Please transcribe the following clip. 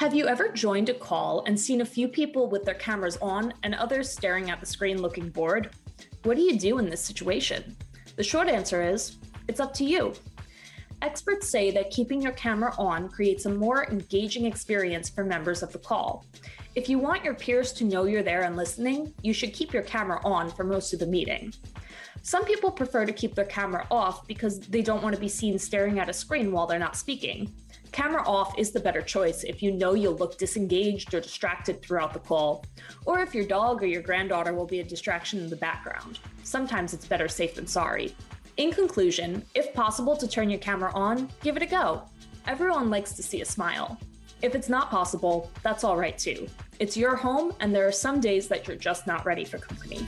Have you ever joined a call and seen a few people with their cameras on and others staring at the screen looking bored? What do you do in this situation? The short answer is it's up to you. Experts say that keeping your camera on creates a more engaging experience for members of the call. If you want your peers to know you're there and listening, you should keep your camera on for most of the meeting. Some people prefer to keep their camera off because they don't want to be seen staring at a screen while they're not speaking. Camera off is the better choice if you know you'll look disengaged or distracted throughout the call, or if your dog or your granddaughter will be a distraction in the background. Sometimes it's better safe than sorry. In conclusion, if possible to turn your camera on, give it a go. Everyone likes to see a smile. If it's not possible, that's all right too. It's your home, and there are some days that you're just not ready for company.